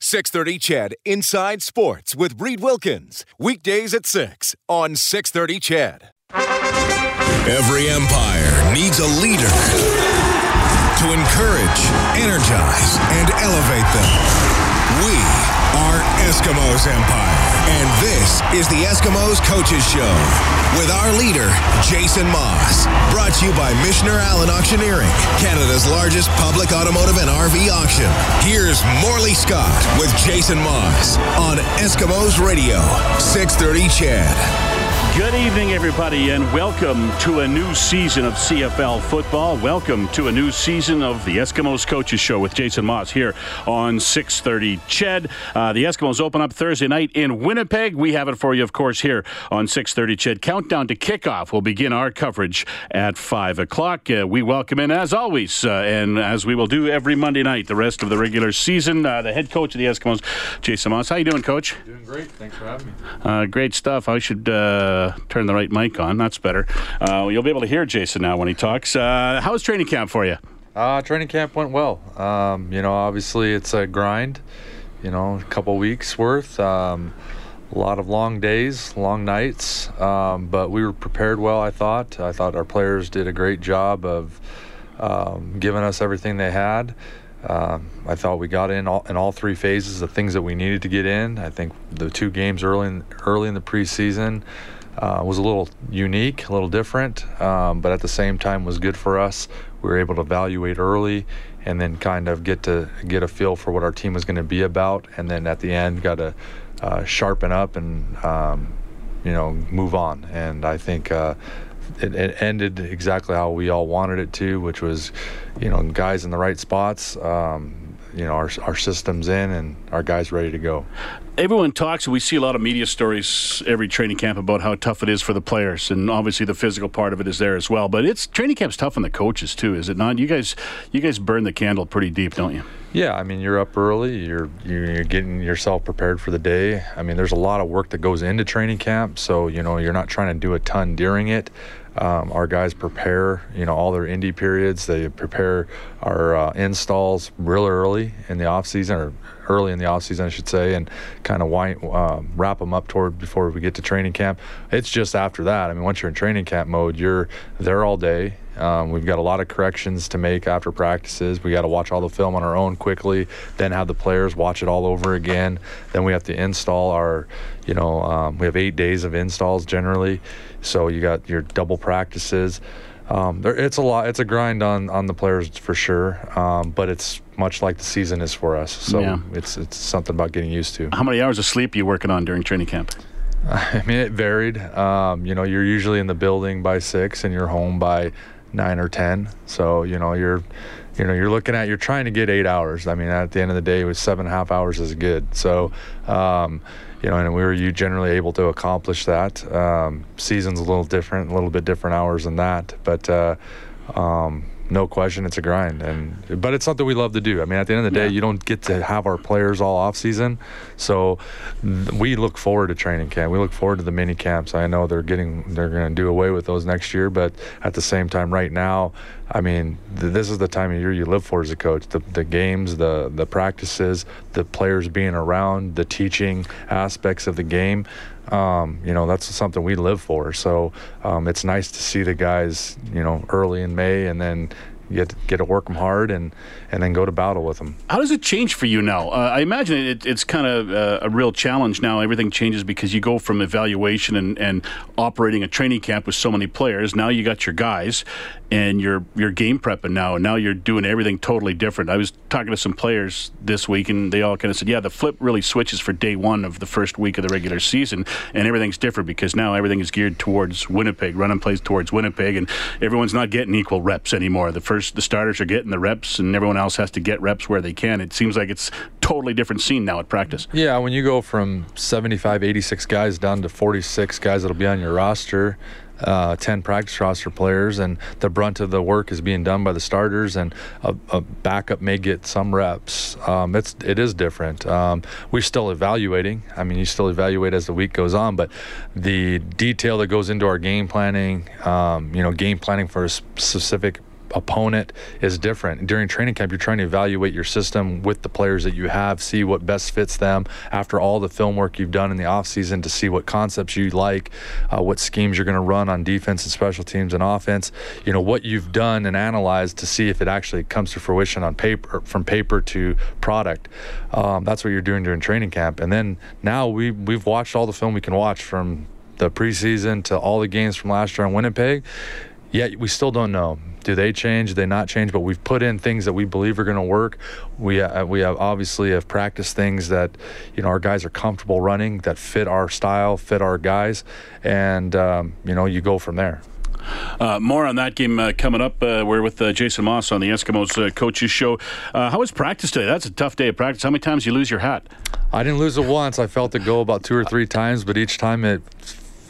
630 CHED Inside Sports with Reid Wilkins. Weekdays at 6 on 630 CHED. Every empire needs a leader to encourage, energize, and elevate them. We are Eskimos Empire, and this is the Eskimos Coaches Show with our leader, Jason Maas. Brought to you by Michener Allen Auctioneering, Canada's largest public automotive and RV auction. Here's Morley Scott with Jason Maas on Eskimos Radio, 630 CHED. Good evening, everybody, and welcome to a new season of CFL football. Welcome to a new season of the Eskimos Coaches Show with Jason Maas here on 6:30. Ched, uh, the Eskimos open up Thursday night in Winnipeg. We have it for you, of course, here on 6:30. Ched, countdown to kickoff. We'll begin our coverage at five o'clock. Uh, we welcome in, as always, uh, and as we will do every Monday night, the rest of the regular season. Uh, the head coach of the Eskimos, Jason Maas. How you doing, Coach? Doing great. Thanks for having me. Uh, great stuff. I should uh, turn the right mic on. That's better. Uh, you'll be able to hear Jason now when he talks. Uh, how was training camp for you? Uh, training camp went well. Um, you know, obviously it's a grind. You know, a couple weeks worth. Um, a lot of long days, long nights, um, but we were prepared well. I thought. I thought our players did a great job of um, giving us everything they had. Um, I thought we got in all, in all three phases the things that we needed to get in. I think the two games early in, early in the preseason uh, was a little unique, a little different, um, but at the same time was good for us. We were able to evaluate early and then kind of get to get a feel for what our team was going to be about, and then at the end got to uh, sharpen up and um, you know move on. And I think. Uh, it, it, ended exactly how we all wanted it to, which was, you know, guys in the right spots, um, you know our, our systems in and our guys ready to go everyone talks we see a lot of media stories every training camp about how tough it is for the players and obviously the physical part of it is there as well. But it's training camp's tough on the coaches too is it not? You guys you guys burn the candle pretty deep don't you? Yeah i mean you're up early you're you're getting yourself prepared for the day. I mean there's a lot of work that goes into training camp so you know you're not trying to do a ton during it um, our guys prepare, you know, all their indie periods. They prepare our uh, installs real early in the off season, or early in the off season, I should say, and kind of uh, wrap them up toward before we get to training camp. It's just after that. I mean, once you're in training camp mode, you're there all day. Um, we've got a lot of corrections to make after practices. We got to watch all the film on our own quickly, then have the players watch it all over again. Then we have to install our, you know, um, we have eight days of installs generally. So you got your double practices. Um, there, it's a lot. It's a grind on on the players for sure. Um, but it's much like the season is for us. So yeah. it's it's something about getting used to. How many hours of sleep are you working on during training camp? I mean, it varied. Um, you know, you're usually in the building by six, and you're home by nine or ten. So you know, you're you know you're looking at you're trying to get eight hours. I mean, at the end of the day, it was seven and a half hours is good. So. Um, you know, and we were you generally able to accomplish that. Um, season's a little different, a little bit different hours than that, but uh, um, no question, it's a grind, and but it's something we love to do. I mean, at the end of the day, yeah. you don't get to have our players all off season, so we look forward to training camp. We look forward to the mini camps. I know they're getting they're going to do away with those next year, but at the same time, right now, I mean, th- this is the time of year you live for as a coach. The, the games, the the practices, the players being around, the teaching aspects of the game um, you know that's something we live for. So um, it's nice to see the guys, you know, early in May, and then get get to work them hard and and then go to battle with them. How does it change for you now? Uh, I imagine it, it's kind of uh, a real challenge now. Everything changes because you go from evaluation and, and operating a training camp with so many players. Now you got your guys, and you're you're game prepping now, and now you're doing everything totally different. I was talking to some players this week, and they all kind of said, "Yeah, the flip really switches for day one of the first week of the regular season, and everything's different because now everything is geared towards Winnipeg, running plays towards Winnipeg, and everyone's not getting equal reps anymore. The first first the starters are getting the reps and everyone else has to get reps where they can. It seems like it's totally different scene now at practice. Yeah, when you go from 75, 86 guys down to 46 guys that'll be on your roster, uh, 10 practice roster players, and the brunt of the work is being done by the starters, and a, a backup may get some reps. Um, it's it is different. Um, we're still evaluating. I mean, you still evaluate as the week goes on, but the detail that goes into our game planning, um, you know, game planning for a specific opponent is different. During training camp, you're trying to evaluate your system with the players that you have, see what best fits them after all the film work you've done in the offseason to see what concepts you like, uh, what schemes you're going to run on defense and special teams and offense, you know, what you've done and analyzed to see if it actually comes to fruition on paper, from paper to product. Um, that's what you're doing during training camp. And then now we, we've watched all the film we can watch from the preseason to all the games from last year in Winnipeg. Yet we still don't know do they change? Do they not change? But we've put in things that we believe are going to work. We uh, we have obviously have practiced things that you know our guys are comfortable running that fit our style, fit our guys, and um, you know you go from there. Uh, more on that game uh, coming up. Uh, we're with uh, Jason Maas on the Eskimos uh, coaches show. Uh, how was practice today? That's a tough day of practice. How many times you lose your hat? I didn't lose it once. I felt it go about two or three times, but each time it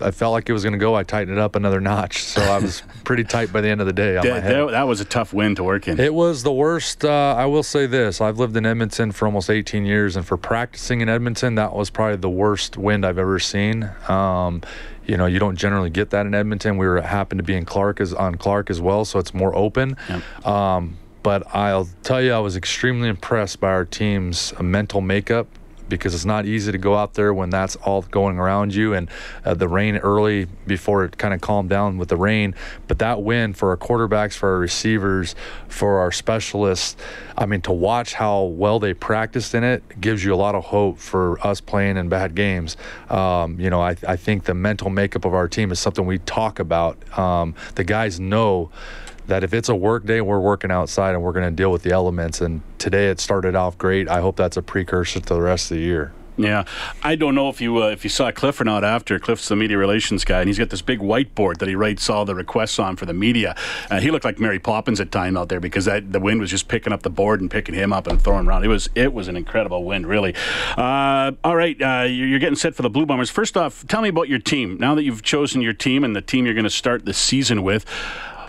I felt like it was going to go, I tightened it up another notch. So I was pretty tight by the end of the day on that, my head. That, that was a tough win to work in. It was the worst. Uh, I will say this: I've lived in Edmonton for almost 18 years, and for practicing in Edmonton, that was probably the worst wind I've ever seen. Um, you know, you don't generally get that in Edmonton. We were happened to be in Clark as on Clark as well, so it's more open. Yep. Um, but I'll tell you, I was extremely impressed by our team's mental makeup because it's not easy to go out there when that's all going around you and uh, the rain early before it kind of calmed down with the rain. But that win for our quarterbacks, for our receivers, for our specialists, I mean, to watch how well they practiced in it gives you a lot of hope for us playing in bad games. Um, you know, I, I think the mental makeup of our team is something we talk about. Um, the guys know that if it's a work day, we're working outside and we're going to deal with the elements. And today it started off great. I hope that's a precursor to the rest of the year. Yeah, I don't know if you uh, if you saw Cliff or not. After Cliff's the media relations guy, and he's got this big whiteboard that he writes all the requests on for the media. Uh, he looked like Mary Poppins at time out there because that the wind was just picking up the board and picking him up and throwing him around. It was it was an incredible wind, really. Uh, all right, uh, you're getting set for the Blue Bombers. First off, tell me about your team. Now that you've chosen your team and the team you're going to start the season with.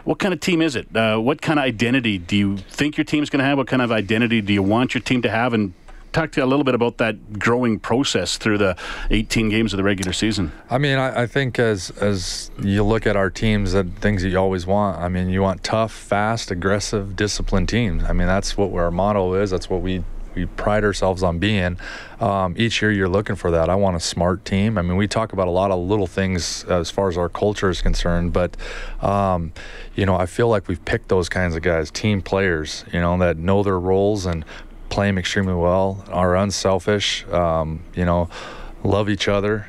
What kind of team is it? Uh, what kind of identity do you think your team's going to have? What kind of identity do you want your team to have? And talk to you a little bit about that growing process through the 18 games of the regular season. I mean, I, I, think as as you look at our teams, that things that you always want. I mean, you want tough, fast, aggressive, disciplined teams. I mean, that's what our motto is. That's what we we pride ourselves on being. Um, each year you're looking for that. I want a smart team. I mean, we talk about a lot of little things as far as our culture is concerned, but um, you know, I feel like we've picked those kinds of guys, team players, you know, that know their roles and play them extremely well, are unselfish, um, you know, love each other,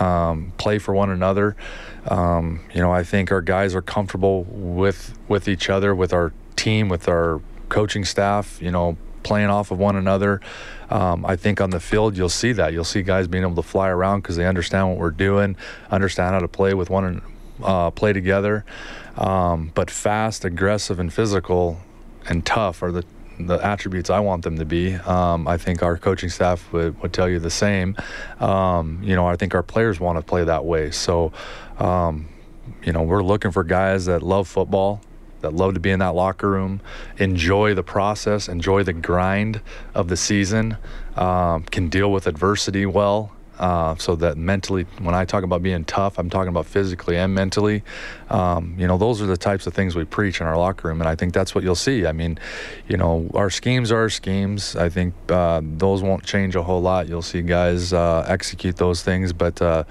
um, play for one another. Um, you know, I think our guys are comfortable with with each other, with our team, with our coaching staff. You know, playing off of one another. Um, I think on the field you'll see that. You'll see guys being able to fly around because they understand what we're doing, understand how to play with one, uh, play together. Um, but fast, aggressive, and physical, and tough are the the attributes I want them to be. Um, I think our coaching staff would, would tell you the same. Um, you know, I think our players want to play that way. So, um, you know, we're looking for guys that love football, that love to be in that locker room, enjoy the process, enjoy the grind of the season, um, can deal with adversity well. Uh, so that mentally, when I talk about being tough, I'm talking about physically and mentally. Um, you know, those are the types of things we preach in our locker room, and I think that's what you'll see. I mean, you know, our schemes are our schemes. I think uh, those won't change a whole lot. You'll see guys uh, execute those things, but uh,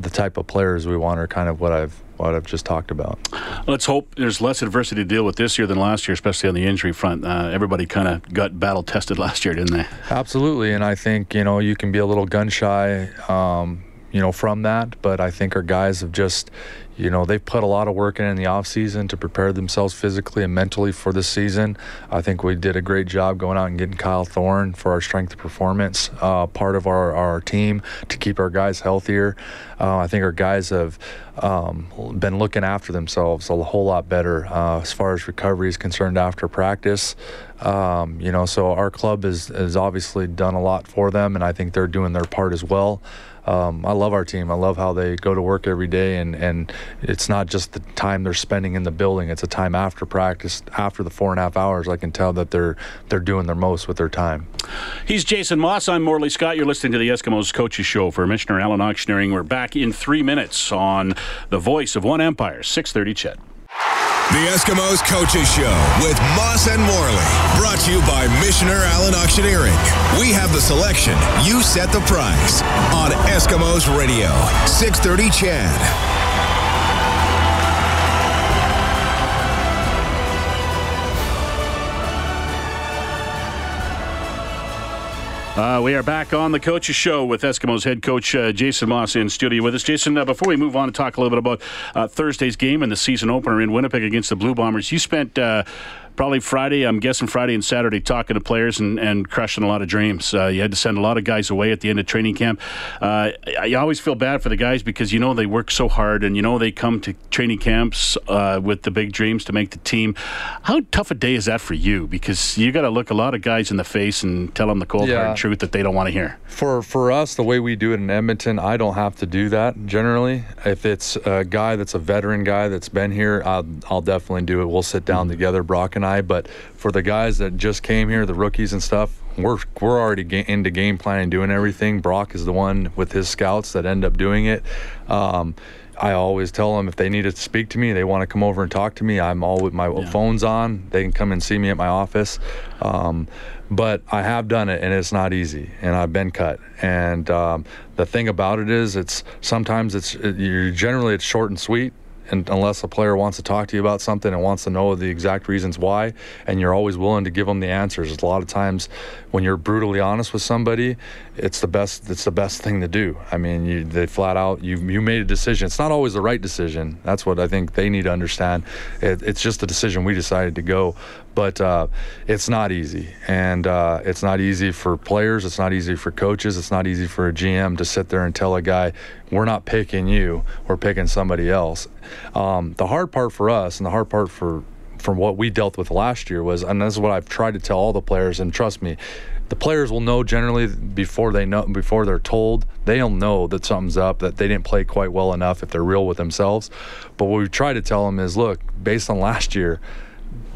the type of players we want are kind of what I've what I've just talked about. Let's hope there's less adversity to deal with this year than last year, especially on the injury front. Uh, everybody kind of got battle tested last year, didn't they? Absolutely, and I think you know you can be a little gun shy. Um, you know, from that. But I think our guys have just, you know, they've put a lot of work in in the off season to prepare themselves physically and mentally for the season. I think we did a great job going out and getting Kyle Thorne for our strength performance uh, part of our, our team to keep our guys healthier. Uh, I think our guys have um, been looking after themselves a whole lot better uh, as far as recovery is concerned after practice. Um, you know, so our club has, has obviously done a lot for them, and I think they're doing their part as well um, I love our team. I love how they go to work every day, and, and it's not just the time they're spending in the building. It's a time after practice, after the four and a half hours. I can tell that they're they're doing their most with their time. He's Jason Maas. I'm Morley Scott. You're listening to the Eskimos Coaches Show for Michener Allen Auctioneering. We're back in three minutes on the voice of One Empire, 6:30. CHED. The Eskimos Coaches Show with Maas and Morley. Brought to you by Michener Allen Auctioneering. We have the selection. You set the price. On Eskimos Radio, 630 CHED. Uh, we are back on the Coaches Show with Eskimos head coach uh, Jason Maas in studio with us. Jason, uh, before we move on to talk a little bit about uh, Thursday's game and the season opener in Winnipeg against the Blue Bombers, you spent uh, probably Friday, I'm guessing Friday and Saturday, talking to players and, and crushing a lot of dreams. Uh, you had to send a lot of guys away at the end of training camp. Uh, I always feel bad for the guys because you know they work so hard and you know they come to training camps uh, with the big dreams to make the team. How tough a day is that for you? Because you got to look a lot of guys in the face and tell them the cold yeah. hard truth that they don't want to hear. For for us, the way we do it in Edmonton, I don't have to do that generally. If it's a guy that's a veteran guy that's been here, I'll, I'll definitely do it. We'll sit down mm-hmm. together, Brock and I But for the guys that just came here, the rookies and stuff, we're we're already ga- into game planning, doing everything. Brock is the one with his scouts that end up doing it. Um, I always tell them if they need to speak to me, they want to come over and talk to me. I'm all with my yeah. phones on. They can come and see me at my office. Um, but I have done it, and it's not easy, and I've been cut. And um, the thing about it is, it's sometimes it's it, you're generally it's short and sweet and unless a player wants to talk to you about something and wants to know the exact reasons why, and you're always willing to give them the answers. A lot of times, when you're brutally honest with somebody, it's the best. It's the best thing to do. I mean, you, they flat out you you made a decision. It's not always the right decision. That's what I think they need to understand. It, it's just a decision we decided to go, but uh, it's not easy, and uh, it's not easy for players. It's not easy for coaches. It's not easy for a GM to sit there and tell a guy, "We're not picking you. We're picking somebody else." Um, the hard part for us, and the hard part for from what we dealt with last year was, and this is what I've tried to tell all the players, and trust me, the players will know generally before they know before they're told they'll know that something's up that they didn't play quite well enough if they're real with themselves. But what we try to tell them is look based on last year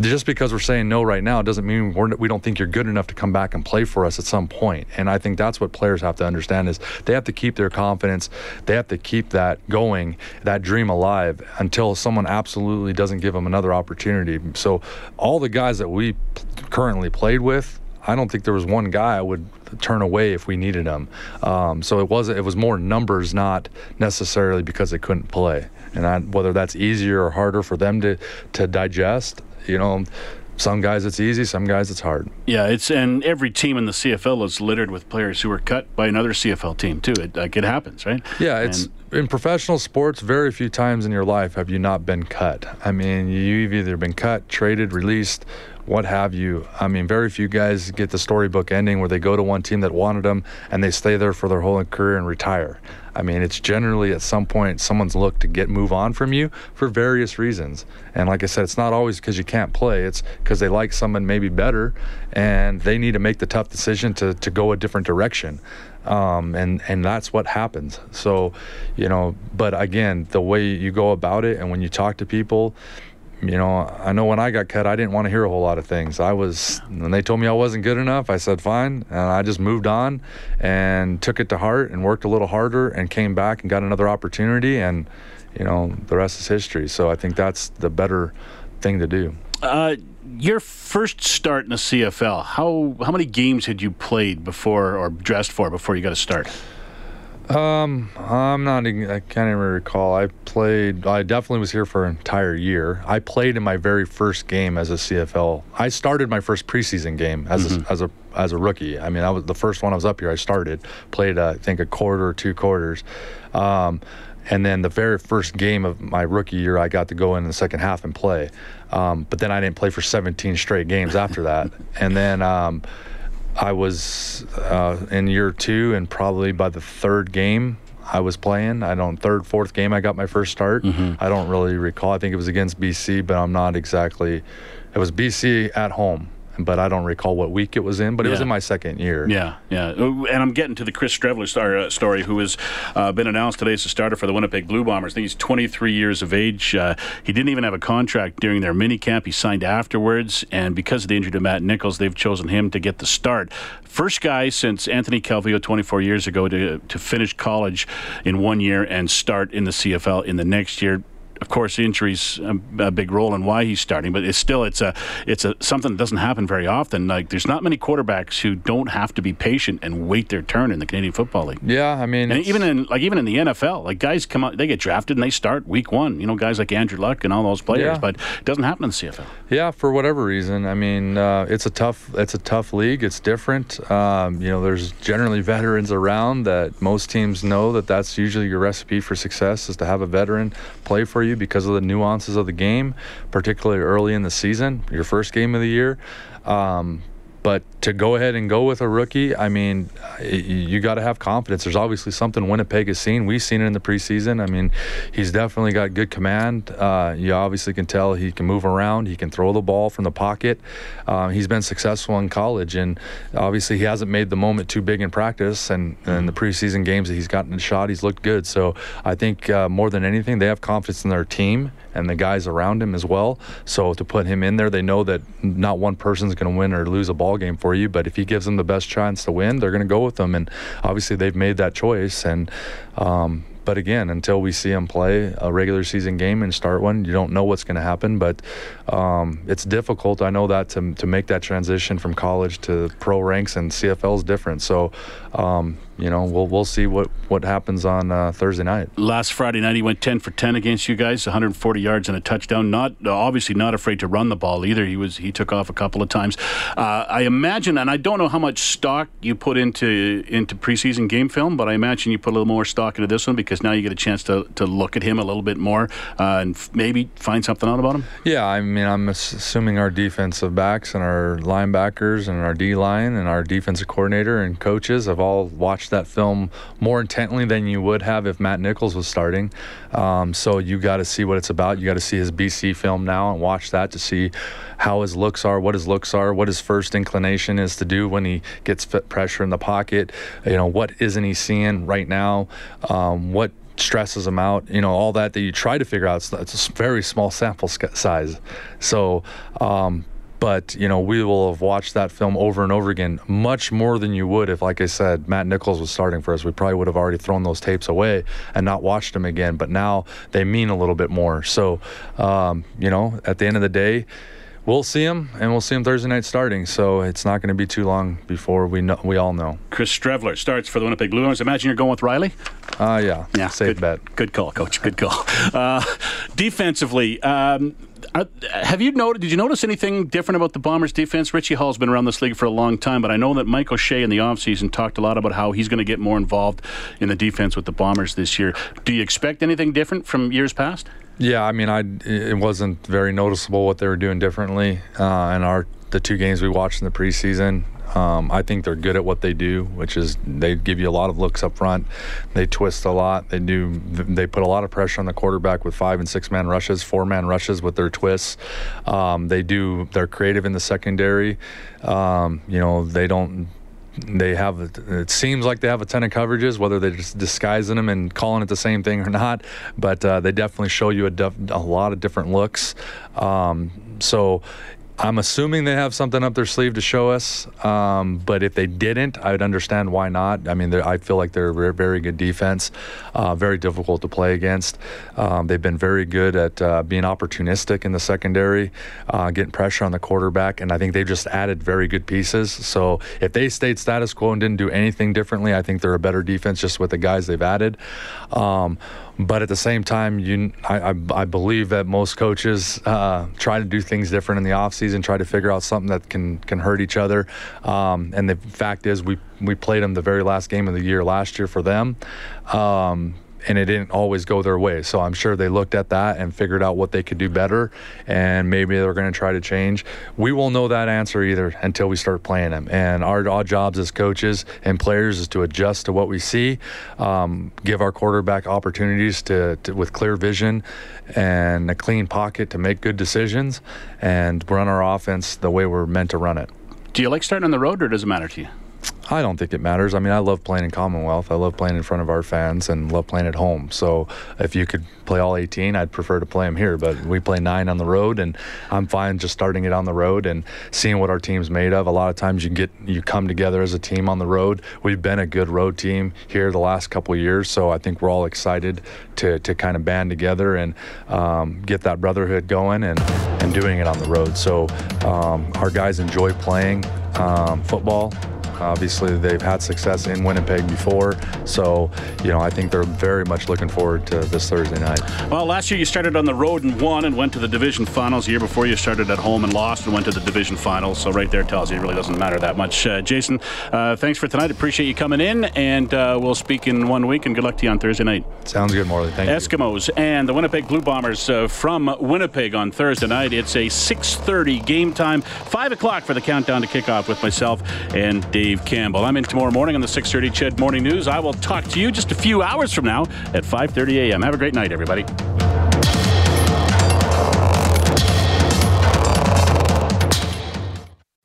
just because we're saying no right now doesn't mean we're, we don't think you're good enough to come back and play for us at some point. And I think that's what players have to understand is they have to keep their confidence. They have to keep that going, that dream alive until someone absolutely doesn't give them another opportunity. So all the guys that we currently played with, I don't think there was one guy I would turn away if we needed him. Um, so it was it was more numbers, not necessarily because they couldn't play. And I, whether that's easier or harder for them to to digest, you know, some guys it's easy, some guys it's hard. Yeah, it's and every team in the CFL is littered with players who were cut by another CFL team too. It like it happens, right? Yeah, it's and, in professional sports. Very few times in your life have you not been cut. I mean, you've either been cut, traded, released, what have you. I mean, very few guys get the storybook ending where they go to one team that wanted them and they stay there for their whole career and retire. I mean, it's generally at some point someone's looked to get move on from you for various reasons. And like I said, it's not always because you can't play. It's because they like someone maybe better, and they need to make the tough decision to to go a different direction. Um, and and that's what happens. So, you know, but again, the way you go about it, and when you talk to people, you know, I know when I got cut, I didn't want to hear a whole lot of things. I was, when they told me I wasn't good enough, I said fine, and I just moved on and took it to heart and worked a little harder and came back and got another opportunity, and you know, the rest is history. So I think that's the better thing to do. Uh, your first start in the CFL, how how many games had you played before or dressed for before you got a start? Um, I'm not. I can't even recall. I played. I definitely was here for an entire year. I played in my very first game as a CFL. I started my first preseason game as mm-hmm. a, as a as a rookie. I mean, I was the first one I was up here. I started, played uh, I think a quarter or two quarters. Um, And then the very first game of my rookie year, I got to go in the second half and play. Um, but then I didn't play for 17 straight games after that. And then um, I was uh, in year two, and probably by the third game, I was playing. I don't third, fourth game I got my first start. Mm-hmm. I don't really recall. I think it was against BC, but I'm not exactly. It was BC at home but I don't recall what week it was in. But it yeah. was in my second year. Yeah, yeah. And I'm getting to the Chris Streveler star, uh, story, who has uh, been announced today as a starter for the Winnipeg Blue Bombers. I think he's 23 years of age. Uh, he didn't even have a contract during their mini camp. He signed afterwards, and because of the injury to Matt Nichols, they've chosen him to get the start. First guy since Anthony Calvillo 24 years ago to to finish college in one year and start in the CFL in the next year of course, injuries a, a, big role in why he's starting, but it's still it's a it's a something that doesn't happen very often. Like there's not many quarterbacks who don't have to be patient and wait their turn in the Canadian Football League. Yeah, I mean, even in like even in the NFL, like guys come out, they get drafted and they start week one. You know, guys like Andrew Luck and all those players, yeah. but it doesn't happen in the CFL. Yeah, for whatever reason. I mean, uh, it's a tough it's a tough league. It's different. Um, you know, there's generally veterans around that most teams know that that's usually your recipe for success is to have a veteran play for you because of the nuances of the game, particularly early in the season, your first game of the year. Um, but to go ahead and go with a rookie, I mean, you got to have confidence. There's obviously something Winnipeg has seen. We've seen it in the preseason. I mean, he's definitely got good command. Uh, you obviously can tell he can move around. He can throw the ball from the pocket. Uh, he's been successful in college, and obviously he hasn't made the moment too big in practice. And, in the preseason games that he's gotten a shot, he's looked good. So I think uh, more than anything, they have confidence in their team and the guys around him as well. So to put him in there, they know that not one person's going to win or lose a ball game for you, but if he gives them the best chance to win, they're going to go with them. And obviously, they've made that choice. And um, but again, until we see him play a regular season game and start one, you don't know what's going to happen. But um, it's difficult. I know that to, to make that transition from college to pro ranks and CFL is different. So um, you know, we'll we'll see what what happens on uh, Thursday night. Last Friday night, he went 10 for 10 against you guys, 140 yards and a touchdown. Not obviously not afraid to run the ball either. He was he took off a couple of times. Uh, I imagine, and I don't know how much stock you put into into preseason game film, but I imagine you put a little more stock into this one because now you get a chance to, to look at him a little bit more uh, and f- maybe find something out about him. Yeah, I mean, I'm assuming our defensive backs and our linebackers and our D line and our defensive coordinator and coaches have all watched that film more intently than you would have if Matt Nichols was starting. Um, so you got to see what it's about. You got to see his BC film now and watch that to see how his looks are, what his looks are, what his first inclination is to do when he gets pressure in the pocket. You know, what isn't he seeing right now? Um, what stresses him out, you know, all that that you try to figure out. It's a very small sample size. So, um, but you know we will have watched that film over and over again much more than you would if like i said matt nichols was starting for us we probably would have already thrown those tapes away and not watched them again but now they mean a little bit more so um, you know at the end of the day we'll see him, and we'll see him Thursday night starting. So it's not going to be too long before we know. We all know. Chris Streveler starts for the Winnipeg Blue Bombers. Imagine you're going with Reilly. Uh, yeah, yeah, safe good, bet. Good call, coach. Good call. Uh, defensively. Um, uh, have you noted? Did you notice anything different about the Bombers' defense? Richie Hall's been around this league for a long time, but I know that Mike O'Shea in the offseason talked a lot about how he's going to get more involved in the defense with the Bombers this year. Do you expect anything different from years past? Yeah, I mean, I it wasn't very noticeable what they were doing differently uh, in our the two games we watched in the preseason. Um, I think they're good at what they do, which is they give you a lot of looks up front. They twist a lot. They do. They put a lot of pressure on the quarterback with five and six man rushes, four man rushes with their twists. Um, they do. They're creative in the secondary. Um, you know, they don't they have it seems like they have a ton of coverages whether they're just disguising them and calling it the same thing or not but uh, they definitely show you a, def- a, lot of different looks um, so I'm assuming they have something up their sleeve to show us, um, but if they didn't, I would understand why not. I mean, I feel like they're a very good defense, uh, very difficult to play against. Um, they've been very good at uh, being opportunistic in the secondary, uh, getting pressure on the quarterback, and I think they've just added very good pieces. So if they stayed status quo and didn't do anything differently, I think they're a better defense just with the guys they've added. Um, but at the same time, you, I, I, I believe that most coaches uh, try to do things different in the offseason, try to figure out something that can can hurt each other. Um, and the fact is, we we played them the very last game of the year last year for them. Um, and it didn't always go their way. So I'm sure they looked at that and figured out what they could do better, and maybe they're going to try to change. We won't know that answer either until we start playing them. And our, our jobs as coaches and players is to adjust to what we see, um, give our quarterback opportunities to, to with clear vision and a clean pocket to make good decisions, and run our offense the way we're meant to run it. Do you like starting on the road, or does it matter to you? I don't think it matters. I mean, I love playing in Commonwealth. I love playing in front of our fans and love playing at home. So if you could play all 18, I'd prefer to play them here. But we play nine on the road, and I'm fine just starting it on the road and seeing what our team's made of. A lot of times you get you come together as a team on the road. We've been a good road team here the last couple years, so I think we're all excited to, to kind of band together and um, get that brotherhood going and, and doing it on the road. So um, our guys enjoy playing um, football Obviously, they've had success in Winnipeg before, so you know I think they're very much looking forward to this Thursday night. Well, last year you started on the road and won and went to the division finals. The year before you started at home and lost and went to the division finals. So right there tells you it really doesn't matter that much. Uh, Jason, uh, thanks for tonight. Appreciate you coming in, and uh, we'll speak in one week. And good luck to you on Thursday night. Sounds good, Morley. Thank Eskimos you. Eskimos and the Winnipeg Blue Bombers uh, from Winnipeg on Thursday night. It's a 6:30 game time, five o'clock for the countdown to kickoff with myself and Dave Campbell. I'm in tomorrow morning on the 6:30 CHED Morning News. I will talk to you just a few hours from now at 5:30 a.m. Have a great night, everybody.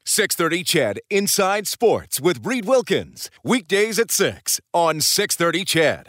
Six thirty CHED. Inside Sports with Reid Wilkins weekdays at six on Six Thirty CHED.